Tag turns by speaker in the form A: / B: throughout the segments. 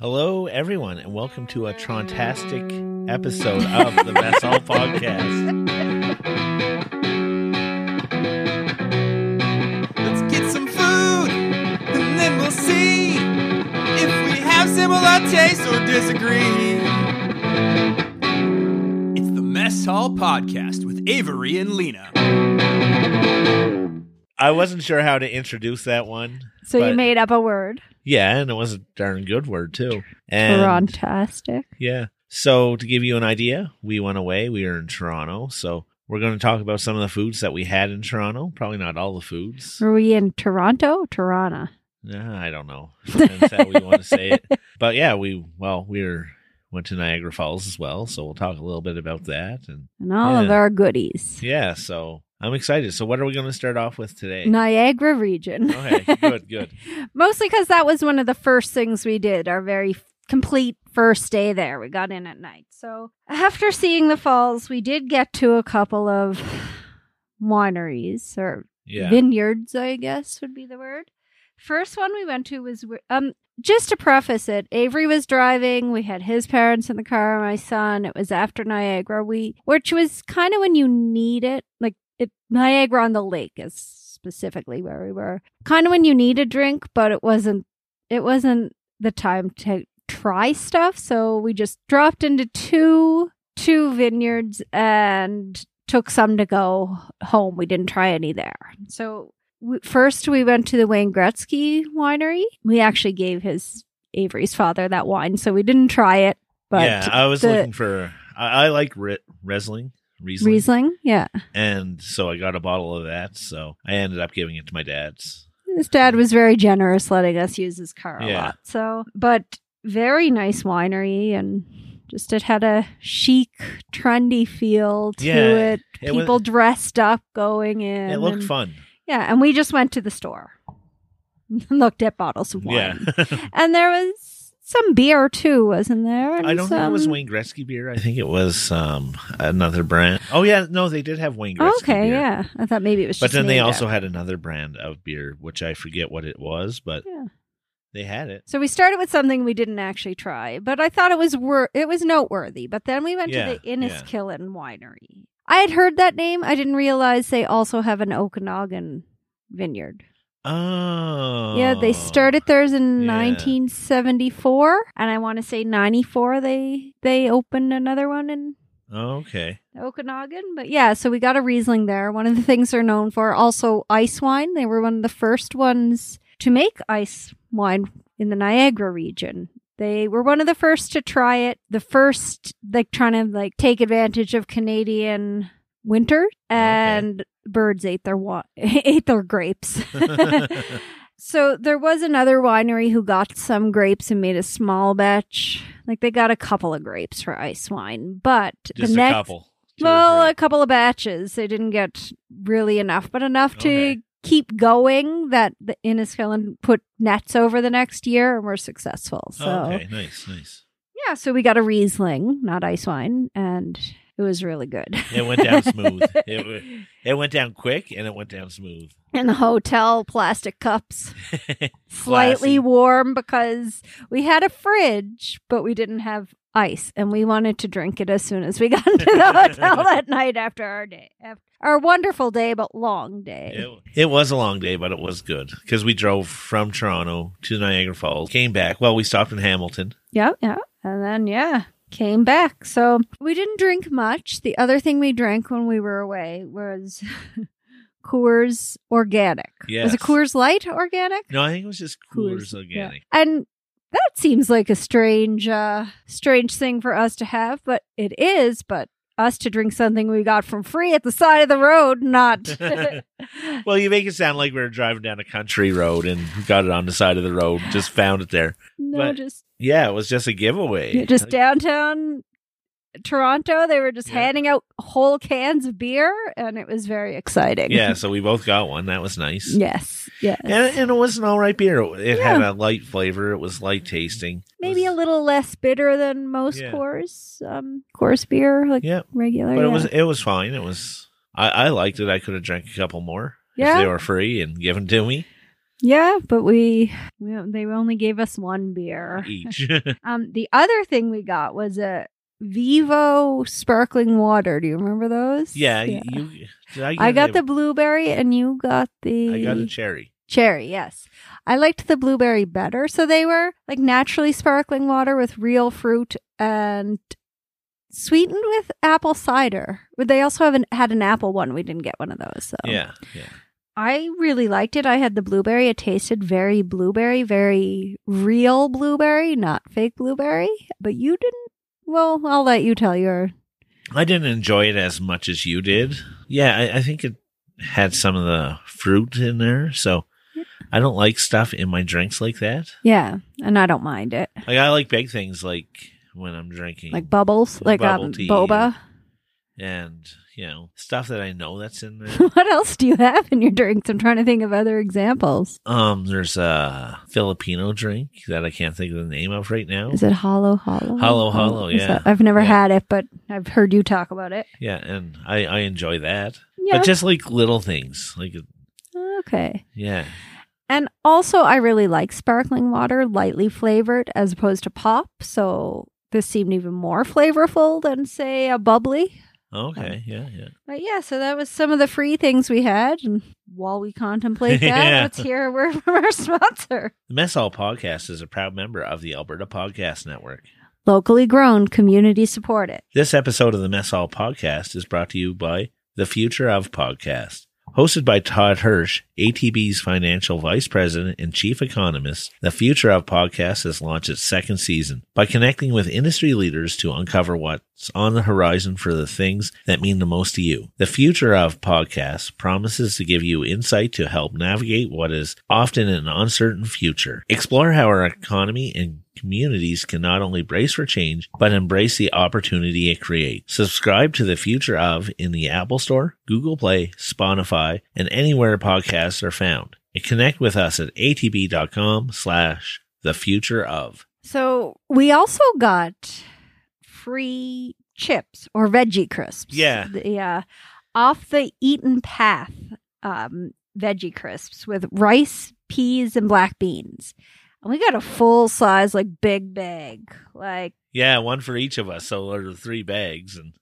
A: Hello, everyone, and welcome to a trontastic episode of the Mess Hall Podcast.
B: Let's get some food, and then we'll see if we have similar tastes or disagree. It's the Mess Hall Podcast with Avery and Lena.
A: I wasn't sure how to introduce that one.
C: So you made up a word.
A: Yeah, and it was a darn good word too. And
C: Fantastic.
A: yeah, so to give you an idea, we went away. We were in Toronto, so we're going to talk about some of the foods that we had in Toronto. Probably not all the foods.
C: Were we in Toronto? Toronto.
A: Uh, I don't know. Depends how we want to say it. But yeah, we well, we were went to Niagara Falls as well, so we'll talk a little bit about that. And
C: And all of our goodies.
A: yeah, so I'm excited. So what are we going to start off with today?
C: Niagara region.
A: Okay, good, good.
C: Mostly because that was one of the first things we did, our very complete first day there. We got in at night. So after seeing the falls, we did get to a couple of wineries or
A: Yeah.
C: vineyards, I guess would be the word. First one we went to was um just to preface it, Avery was driving. We had his parents in the car, my son. It was after Niagara. We which was kind of when you need it, like it Niagara on the lake is specifically where we were. Kind of when you need a drink, but it wasn't it wasn't the time to try stuff, so we just dropped into two two vineyards and took some to go home. We didn't try any there. So first we went to the Wayne Gretzky winery. We actually gave his Avery's father that wine, so we didn't try it. But
A: yeah, I was
C: the
A: looking for. I, I like Riesling, Riesling,
C: Riesling, yeah.
A: and so I got a bottle of that. So I ended up giving it to my dad's.
C: His dad was very generous letting us use his car a
A: Yeah.
C: lot. So, but very nice winery and just it had a chic, trendy feel to
A: Yeah,
C: it.
A: it was-
C: People dressed up going in.
A: it looked
C: and-
A: fun.
C: Yeah, and we just went to the store, and looked at bottles of wine,
A: Yeah,
C: and there was some beer too, wasn't there? And
A: I don't think it was Wayne Gretzky beer. I think it was um another brand. Oh yeah, no, they did have Wayne Gretzky
C: Okay,
A: beer.
C: yeah, I thought maybe it was.
A: But
C: just
A: then they also
C: after-
A: had another brand of beer, which I forget what it was, but
C: Yeah.
A: they had it.
C: So we started with something we didn't actually try, but I thought it was wor- it was noteworthy. But then we went
A: Yeah,
C: to the Inniskillin Winery. I had heard that name. I didn't realize they also have an Okanagan vineyard.
A: Oh,
C: Yeah, they started theirs in
A: Yeah.
C: 1974, and I want to say 94 they they opened another one in
A: Oh, okay.
C: Okanagan. But yeah, so we got a Riesling there. One of the things they're known for. Also, ice wine. They were one of the first ones to make ice wine in the Niagara region. They were one of the first to try it. The first, like, trying to like take advantage of Canadian winter, ah, and birds ate their wa- ate their grapes. So there was another winery who got some grapes and made a small batch. Like they got a couple of grapes for ice wine, but
A: Just
C: the
A: a
C: next
A: couple.
C: Well, a couple of batches. They didn't get really enough, but enough
A: Okay.
C: to keep going that the Inniskillin put nets over the next year and were successful. So
A: Oh, okay, nice, nice.
C: yeah, so we got a Riesling, not ice wine, and it was really good.
A: It went down smooth. It, it went down quick and it went down smooth.
C: In the hotel, plastic cups, slightly warm because we had a fridge, but we didn't have ice, and we wanted to drink it as soon as we got into the hotel that night after our day, after our wonderful day, but long day.
A: It, it was a long day, but it was good because we drove from Toronto to Niagara Falls, came back. Well, we stopped in Hamilton.
C: Yeah, yeah. And then, yeah, came back. So we didn't drink much. The other thing we drank when we were away was Coors Organic. Was it Coors Light Organic?
A: No, I think it was just Coors,
C: Coors,
A: Organic.
C: Yeah. And that seems like a strange, uh, strange thing for us to have, but it is. But us to drink something we got from free at the side of the road, not.
A: Well, you make it sound like we were driving down a country road and got it on the side of the road, just found it there.
C: no,
A: but-
C: just
A: Yeah, it was just a giveaway.
C: just downtown Toronto. They were just
A: Yeah.
C: handing out whole cans of beer, and it was very exciting.
A: yeah, so we both got one. That was nice.
C: Yes. Yes.
A: And, and it was an all right beer. It had
C: Yeah.
A: a light flavor. It was light tasting.
C: Maybe a little less bitter than most
A: Yeah.
C: Coors, um, Coors beer, like
A: Yeah,
C: regular.
A: but it was it was fine. It was I, I liked it. I could have drank a couple more if
C: Yeah.
A: they were free and given to me.
C: Yeah, but we, we they only gave us one beer.
A: each.
C: Um, the other thing we got was a Vivo sparkling water. Do you remember those?
A: yeah, you. Did I,
C: I got the blueberry, and you got the
A: I got a cherry.
C: cherry. Yes, I liked the blueberry better. So they were like naturally sparkling water with real fruit and sweetened with apple cider. They also have an, had an apple one. We didn't get one of those. So
A: Yeah, yeah.
C: I really liked it. I had the blueberry. It tasted very blueberry, very real blueberry, not fake blueberry. But you didn't. Well, I'll let you tell your.
A: I didn't enjoy it as much as you did. Yeah, I, I think it had some of the fruit in there, so I don't like stuff in my drinks like that.
C: Yeah, and I don't mind it.
A: Like I like big things, like when I'm drinking,
C: Like bubbles,
A: Like
C: like
A: bubble
C: um, boba.
A: And you know stuff that I know that's in there.
C: what else do you have in your drinks? I'm trying to think of other examples.
A: um, there's a Filipino drink that I can't think of the name of right now.
C: Is it halo
A: halo? Halo
C: Halo,
A: yeah.
C: that- I've never
A: Yeah.
C: had it, but I've heard you talk about it.
A: Yeah, and I I enjoy that,
C: Yeah.
A: but just like little things, like
C: okay.
A: yeah,
C: And also, I really like sparkling water, lightly flavored as opposed to pop. So this seemed even more flavorful than, say, a bubbly.
A: Okay, um, yeah, yeah.
C: But yeah, so that was some of the free things we had. And while we contemplate that,
A: Yeah.
C: let's hear a word from our sponsor.
A: The Mess Hall Podcast is a proud member of the Alberta Podcast Network.
C: Locally grown, community supported.
A: This episode of the Mess Hall Podcast is brought to you by The Future of Podcast. Hosted by Todd Hirsch, ATB's financial vice president and chief economist, The Future of Podcast has launched its second season by connecting with industry leaders to uncover on the horizon for the things that mean the most to you. The Future of podcasts promises to give you insight to help navigate what is often an uncertain future. Explore how our economy and communities can not only brace for change, but embrace the opportunity it creates. Subscribe to the future of in the Apple Store, Google Play, Spotify, and anywhere podcasts are found. And connect with us at atb.com slash the future of.
C: So we also got free chips or veggie crisps.
A: Yeah.
C: Yeah. Off the Eaten Path um, veggie crisps with rice, peas, and black beans. And we got a full size, like big bag. Like,
A: Yeah, one for each of us. So there are three bags and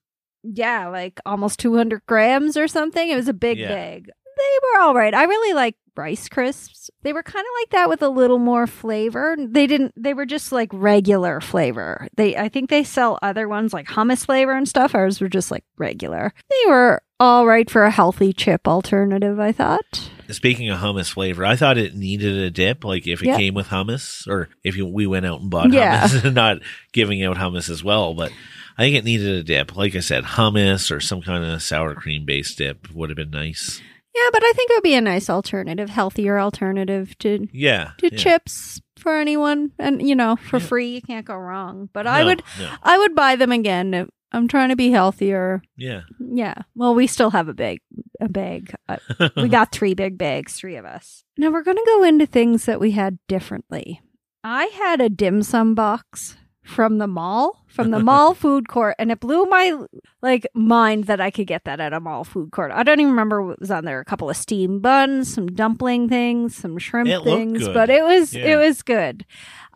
C: yeah, like almost 200 grams or something. It was a big
A: Yeah.
C: bag. They were all right. I really like rice crisps. They were kind of like that with a little more flavor. They didn't they were just like regular flavor. They I think they sell other ones like hummus flavor and stuff. Ours were just like regular. They were all right for a healthy chip alternative, I thought.
A: Speaking of hummus flavor, I thought it needed a dip, like if it
C: Yeah.
A: came with hummus, or if you, we went out and bought
C: Yeah.
A: hummus, not giving out hummus as well. But I think it needed a dip. Like I said, hummus or some kind of sour cream based dip would have been nice.
C: Yeah, but I think it would be a nice alternative, healthier alternative to
A: Yeah,
C: to
A: yeah.
C: chips for anyone and you know, for
A: Yeah.
C: free you can't go wrong. But I would
A: no.
C: I would buy them again. I'm trying to be healthier.
A: yeah.
C: Yeah. Well, we still have a big a bag. Uh, we got three big bags, three of us. Now we're going to go into things that we had differently. I had a dim sum box from the mall, from the mall food court, and it blew my like mind that I could get that at a mall food court. I don't even remember what was on there. A couple of steamed buns, some dumpling things, some shrimp
A: It
C: things, but it was
A: Yeah.
C: it was good.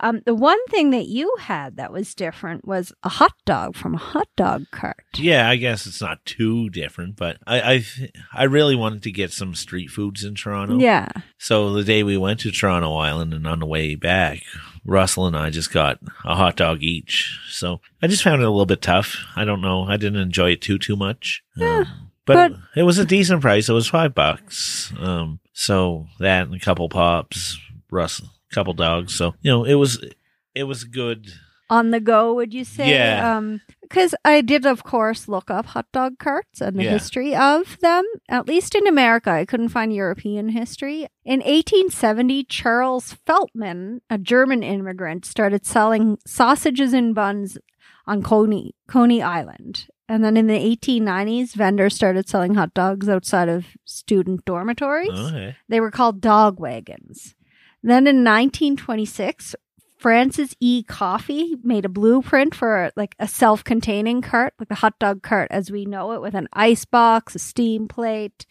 C: Um, the one thing that you had that was different was a hot dog from a hot dog cart.
A: Yeah, I guess it's not too different, but I I, I really wanted to get some street foods in Toronto.
C: Yeah.
A: So the day we went to Toronto Island and on the way back, Russell and I just got a hot dog each. So I just found it a little bit tough. I don't know. I didn't enjoy it too too much. Um, but,
C: but-
A: it was a decent price. It was five bucks. Um, so that and a couple pops, Russell, couple dogs. So you know, it was it was good.
C: on the go, would you say?
A: Yeah.
C: Um, because I did, of course, look up hot dog carts and the
A: Yeah.
C: history of them. At least in America, I couldn't find European history. In 1870, Charles Feltman, a German immigrant, started selling sausages and buns on Coney Coney Island. And then in the 1890s, vendors started selling hot dogs outside of student dormitories.
A: Oh, okay.
C: They were called dog wagons. Then in 1926, Francis E. Coffee made a blueprint for like a self-containing cart, like a hot dog cart as we know it, with an ice box, a steam plate,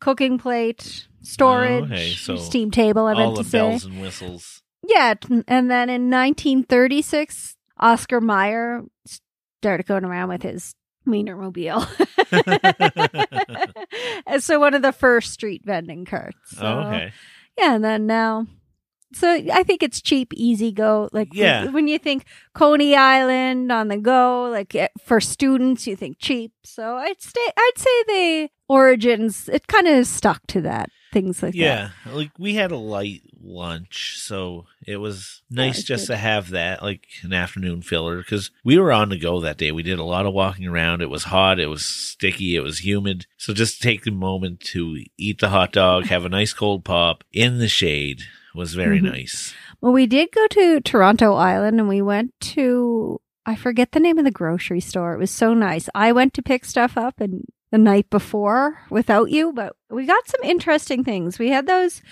C: cooking plate, storage,
A: Oh, okay, so
C: steam table. I
A: All
C: meant
A: the
C: say.
A: bells and whistles.
C: Yeah, and then in 1936, Oscar Mayer started going around with his Wienermobile. and so one of the first street vending carts. So,
A: oh, okay.
C: Yeah, and then now. So I think it's cheap, easy go. Like
A: Yeah.
C: when, when you think Coney Island on the go, like eh, for students, you think cheap. So I'd stay. I'd say the origins. It kind of stuck to that. Things like that.
A: Yeah, like we had a light lunch, so it was nice
C: it's
A: just
C: good.
A: to have that, like an afternoon filler, because we were on the go that day. We did a lot of walking around. It was hot, it was sticky, it was humid. So just take a moment to eat the hot dog, have a nice cold pop in the shade was very
C: Mhm.
A: nice.
C: Well, we did go to Toronto Island and we went to, I forget the name of the grocery store. It was so nice. I went to pick stuff up and the night before without you, but we got some interesting things. We had those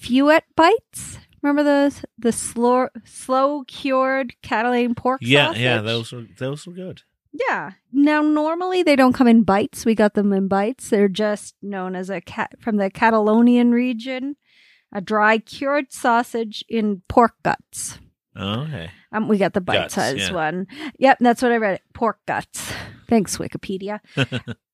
C: Fuet bites. Remember those? The slow, slow cured Catalan pork
A: Yeah,
C: sausage?
A: yeah, those were those were good.
C: Yeah. Now, normally they don't come in bites. We got them in bites. They're just known as a cat from the Catalonian region, a dry cured sausage in pork guts.
A: Oh, okay.
C: Um, we got the bite
A: Guts,
C: size
A: yeah.
C: one. Yep, that's what I read. Pork guts. Thanks, Wikipedia.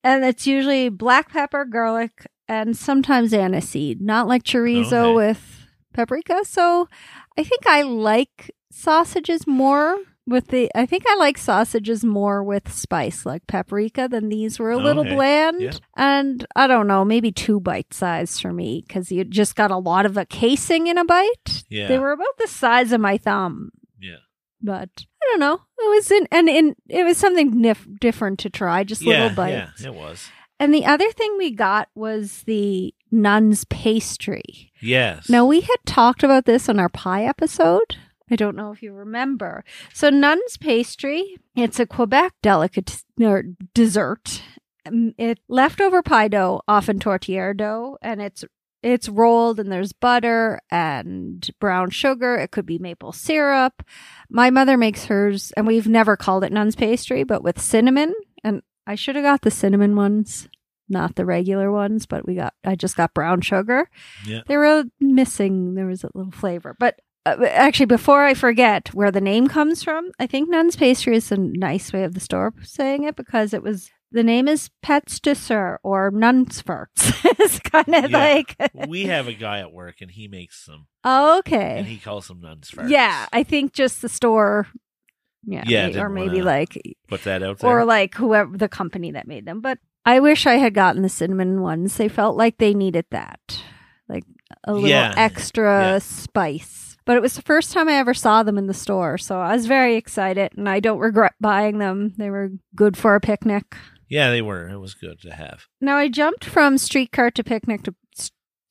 C: and it's usually black pepper, garlic, and sometimes aniseed. Not like chorizo
A: Okay.
C: with paprika. So I think I like sausages more with the. I think I like sausages more with spice, like paprika, than these were a little
A: Okay.
C: bland.
A: Yeah.
C: And I don't know, maybe two bite size for me because you just got a lot of a casing in a bite.
A: Yeah.
C: They were about the size of my thumb
A: Yeah.
C: but I don't know. It was in and in it was something nif- different to try, just
A: Yeah,
C: little bites.
A: yeah, it was.
C: And the other thing we got was the nun's pastry.
A: Yes.
C: Now we had talked about this on our pie episode. I don't know if you remember. So nun's pastry, it's a Quebec delicate or dessert. It leftover pie dough, often tortilla dough, and it's it's rolled and there's butter and brown sugar. It could be maple syrup. My mother makes hers, and we've never called it nun's pastry, but with cinnamon. And I should have got the cinnamon ones, not the regular ones, but we got I just got brown sugar.
A: Yeah.
C: They were missing. There was a little flavor, but. Uh, actually, before I forget where the name comes from, I think Nun's Pastry is a nice way of the store saying it because it was the name is Pets de Soeur or Nunsfurts. it's kind of
A: Yeah.
C: like
A: we have a guy at work and he makes them
C: okay.
A: and he calls them nuns first.
C: Yeah, I think just the store. Yeah,
A: Yeah,
C: or maybe like,
A: Put that out there.
C: or like whoever the company that made them. But I wish I had gotten the cinnamon ones. They felt like they needed that, like a little
A: Yeah,
C: extra spice. But it was the first time I ever saw them in the store, so I was very excited, and I don't regret buying them. They were good for a picnic.
A: Yeah, they were. It was good to have.
C: Now I jumped from street cart to picnic to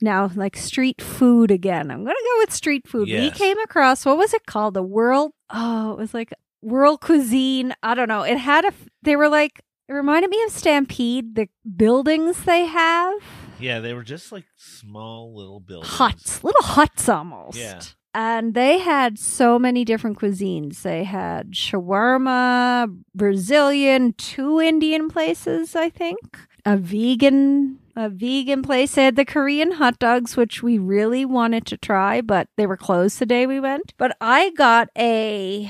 C: now like street food again. I'm gonna go with street food. We came across what was it called? The world. Oh, it was like world cuisine. I don't know. It had a They were like. It reminded me of Stampede. The buildings they have.
A: Yeah, they were just like small little buildings.
C: Huts, little huts almost.
A: Yeah.
C: And they had so many different cuisines. They had shawarma, Brazilian, two Indian places, I think, a vegan, a vegan place. They had the Korean hot dogs, which we really wanted to try, but they were closed the day we went. But I got a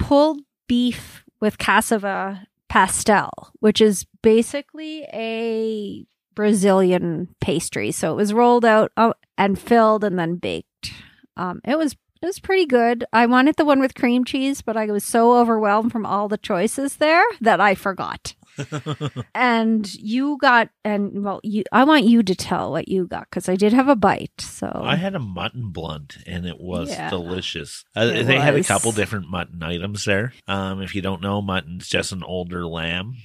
C: pulled beef with cassava pastel, which is basically a Brazilian pastry. So it was rolled out uh, and filled and then baked. Um, it was it was pretty good. I wanted the one with cream cheese, but I was so overwhelmed from all the choices there that I forgot. and you got and well, you I want you to tell what you got because I did have a bite. So
A: I had a mutton blunt and it was
C: Yeah.
A: delicious. Uh,
C: It
A: they had a couple different mutton items there. Um, if you don't know, mutton's just an older lamb.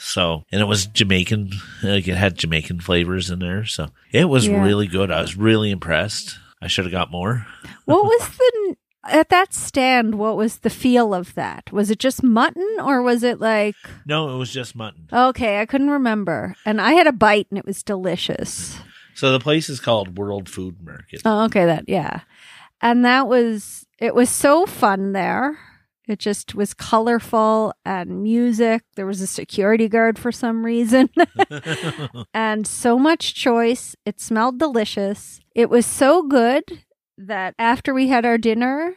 A: So, and it was Jamaican, like it had Jamaican flavors in there. So it was
C: Yeah.
A: really good. I was really impressed. I should have got more.
C: what was the at that stand? What was the feel of that? Was it just mutton or was it like
A: No, it was just mutton.
C: okay? I couldn't remember. And I had a bite and it was delicious.
A: So the place is called World Food Market.
C: Oh, okay, that yeah. And that was it was so fun there. It just was colorful and music. There was a security guard for some reason. and so much choice. It smelled delicious. It was so good that after we had our dinner,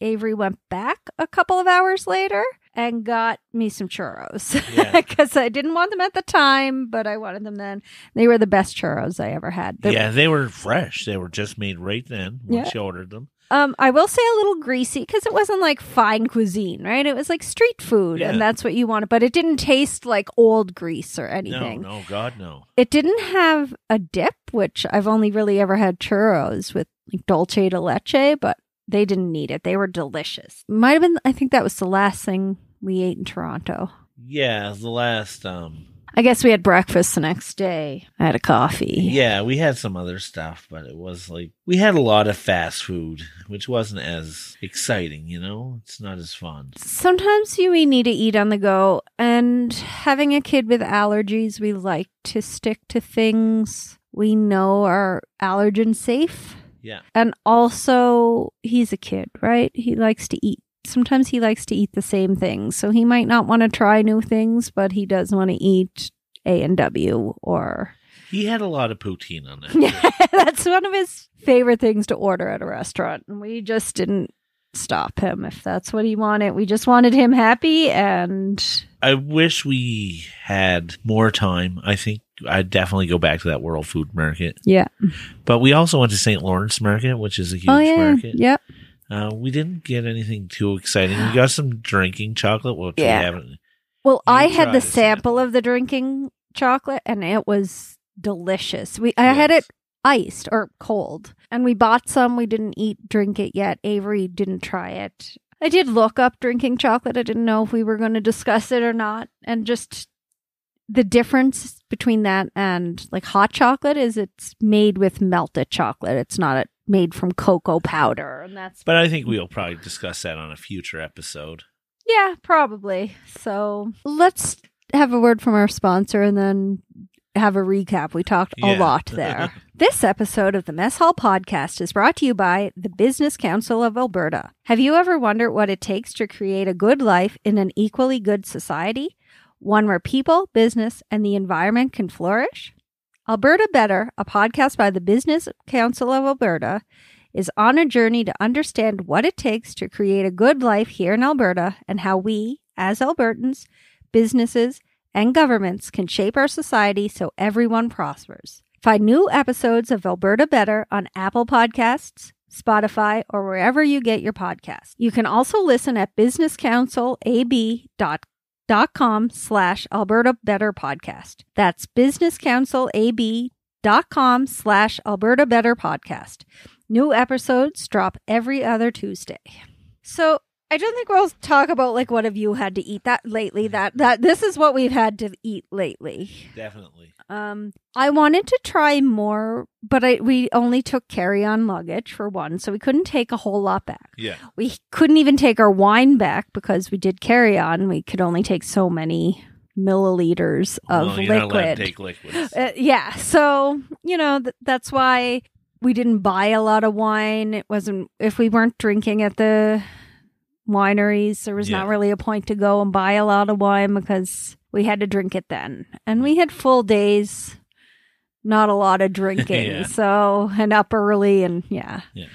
C: Avery went back a couple of hours later and got me some churros
A: Yeah.
C: because I didn't want them at the time, but I wanted them then. They were the best churros I ever had. They-
A: yeah, they were fresh. They were just made right then once
C: Yeah.
A: you ordered them.
C: Um, I will say a little greasy because it wasn't like fine cuisine, right? It was like street food,
A: Yeah.
C: and that's what you wanted. But it didn't taste like old grease or anything.
A: no, no, God, no.
C: It didn't have a dip, which I've only really ever had churros with like dulce de leche, but they didn't need it. They were delicious. Might have been. I think that was the last thing we ate in Toronto.
A: Yeah, the last um
C: I guess we had breakfast the next day. I had a coffee.
A: yeah, we had some other stuff, but it was like we had a lot of fast food, which wasn't as exciting, you know? It's not as fun.
C: Sometimes you we need to eat on the go, and having a kid with allergies, we like to stick to things we know are allergen safe.
A: Yeah.
C: And also, he's a kid, right? He likes to eat. Sometimes he likes to eat the same things, so he might not want to try new things, but he does want to eat A and W or
A: He had a lot of poutine on that.
C: yeah, that's one of his favorite things to order at a restaurant. And we just didn't stop him if that's what he wanted. We just wanted him happy and
A: I wish we had more time. I think I'd definitely go back to that World Food Market.
C: yeah.
A: But we also went to St. Lawrence Market, which is a oh, huge
C: oh yeah.
A: market.
C: Yep.
A: Uh, we didn't get anything too exciting. We got some drinking chocolate, which
C: Yeah.
A: we haven't.
C: Well,
A: You
C: I had the
A: a
C: sample of the drinking chocolate and it was delicious. We I had it iced or cold. And we bought some. We didn't eat drink it yet. Avery didn't try it. I did look up drinking chocolate. I didn't know if we were going to discuss it or not. And just the difference between that and like hot chocolate is it's made with melted chocolate. It's not made from cocoa powder. And that's
A: But I think we'll probably discuss that on a future episode.
C: yeah, probably. So let's have a word from our sponsor and then have a recap. We talked a lot there. this episode of the Mess Hall Podcast is brought to you by the Business Council of Alberta. Have you ever wondered what it takes to create a good life in an equally good society? One where people, business, and the environment can flourish? Alberta Better, a podcast by the Business Council of Alberta, is on a journey to understand what it takes to create a good life here in Alberta and how we, as Albertans, businesses, and governments can shape our society so everyone prospers. Find new episodes of Alberta Better on Apple Podcasts, Spotify, or wherever you get your podcasts. You can also listen at businesscouncilab.com slash Alberta Better Podcast. That's businesscouncilab.com slash Alberta Better Podcast. New episodes drop every other Tuesday. So I don't think we'll talk about like what have you had to eat that lately. That that this is what we've had to eat lately.
A: Definitely.
C: Um, I wanted to try more, but I we only took carry on luggage for one, so we couldn't take a whole lot back.
A: Yeah.
C: We couldn't even take our wine back because we did carry on. We could only take so many milliliters of
A: well, you're not allowed
C: liquid.
A: to take liquids.
C: Uh, yeah. So, you know, th- that's why we didn't buy a lot of wine. It wasn't, if we weren't drinking at the wineries, there was not really a point to go and buy a lot of wine because we had to drink it then. And we had full days, not a lot of drinking.
A: Yeah.
C: So, and up early and yeah. Yeah.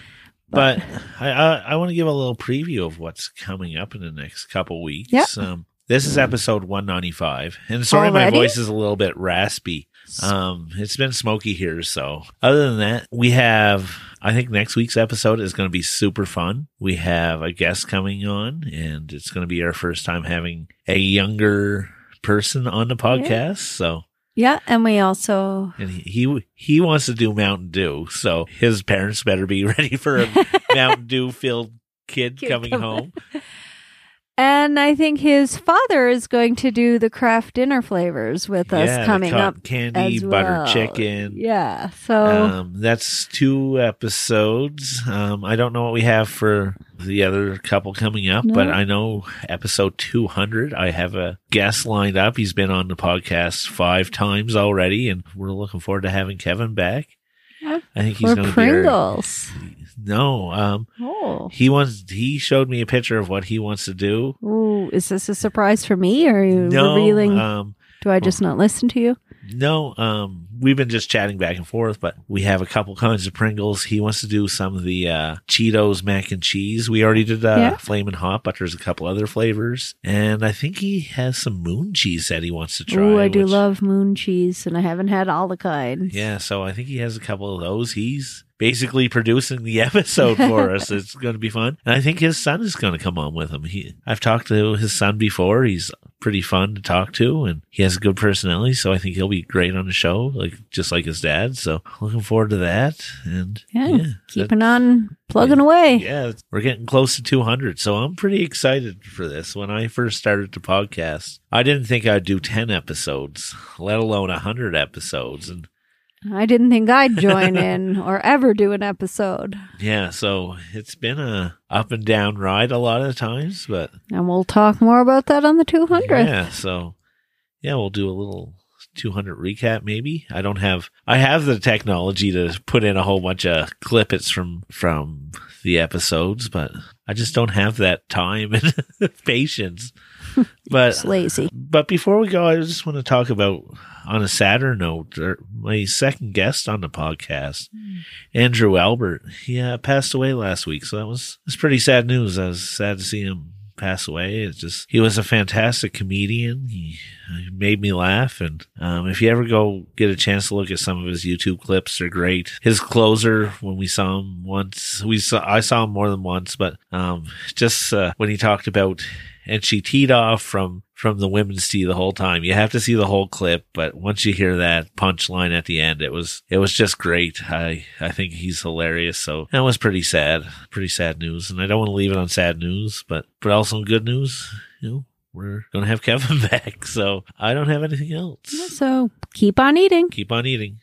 A: But I I, I want to give a little preview of what's coming up in the next couple weeks.
C: Yep.
A: Um, this is episode 195. And sorry my voice is a little bit raspy. Um, it's been smoky here, so other than that, we have I think next week's episode is going to be super fun. We have a guest coming on and it's going to be our first time having a younger person on the podcast. So
C: Yeah. And we also,
A: and he, he he wants to do Mountain Dew, so his parents better be ready for a Mountain Dew filled kid
C: Kid
A: coming
C: coming.
A: home.
C: and I think his father is going to do the craft dinner flavors with us
A: Yeah,
C: coming up.
A: candy, butter
C: well.
A: chicken.
C: Yeah. So,
A: Um, that's two episodes. Um, I don't know what we have for the other couple coming up,
C: No.
A: but I know episode 200, I have a guest lined up. He's been on the podcast five times already, and we're looking forward to having Kevin back.
C: Yeah.
A: I think he's going to be our,
C: Pringles.
A: No, um,
C: Oh.
A: he wants. He showed me a picture of what he wants to do.
C: Ooh, is this a surprise for me? Or are you
A: No,
C: revealing?
A: um,
C: Do I just not listen to you?
A: no, um, we've been just chatting back and forth, but we have a couple kinds of Pringles. He wants to do some of the uh, Cheetos mac and cheese. We already did uh,
C: Yeah.
A: Flamin' Hot, but there's a couple other flavors, and I think he has some moon cheese that he wants to try.
C: Ooh, I do
A: which-
C: love moon cheese, and I haven't had all the kinds.
A: Yeah, so I think he has a couple of those. He's basically producing the episode for us. It's going to be fun. And I think his son is going to come on with him. He, I've talked to his son before. He's pretty fun to talk to and he has a good personality. So I think he'll be great on the show, like just like his dad. So looking forward to that. And
C: Yeah,
A: yeah,
C: Keeping on plugging away.
A: yeah, we're getting close to 200. So I'm pretty excited for this. When I first started the podcast, I didn't think I'd do 10 episodes, let alone 100 episodes. And
C: I didn't think I'd join in or ever do an episode.
A: Yeah, so it's been a up and down ride a lot of times, but
C: And we'll talk more about that on the 200th.
A: yeah, so yeah, we'll do a little 200 recap maybe. I don't have I have the technology to put in a whole bunch of clippets from from the episodes, but I just don't have that time and patience. But
C: It's lazy.
A: but before we go, I just want to talk about on a sadder note, er, my second guest on the podcast, Andrew Albert. He uh, passed away last week, so that was was pretty sad news. I was sad to see him pass away. It's just he was a fantastic comedian. He, he made me laugh, and um, if you ever go get a chance to look at some of his YouTube clips, they're great. His closer, when we saw him once, we saw I saw him more than once, but um, just uh, when he talked about and she teed off from from the women's tee the whole time. You have to see the whole clip, but once you hear that punchline at the end, it was it was just great. I I think he's hilarious. So that was pretty sad, pretty sad news. And I don't want to leave it on sad news, but but also good news. You know, we're gonna have Kevin back. So I don't have anything else.
C: So keep on eating.
A: Keep on eating.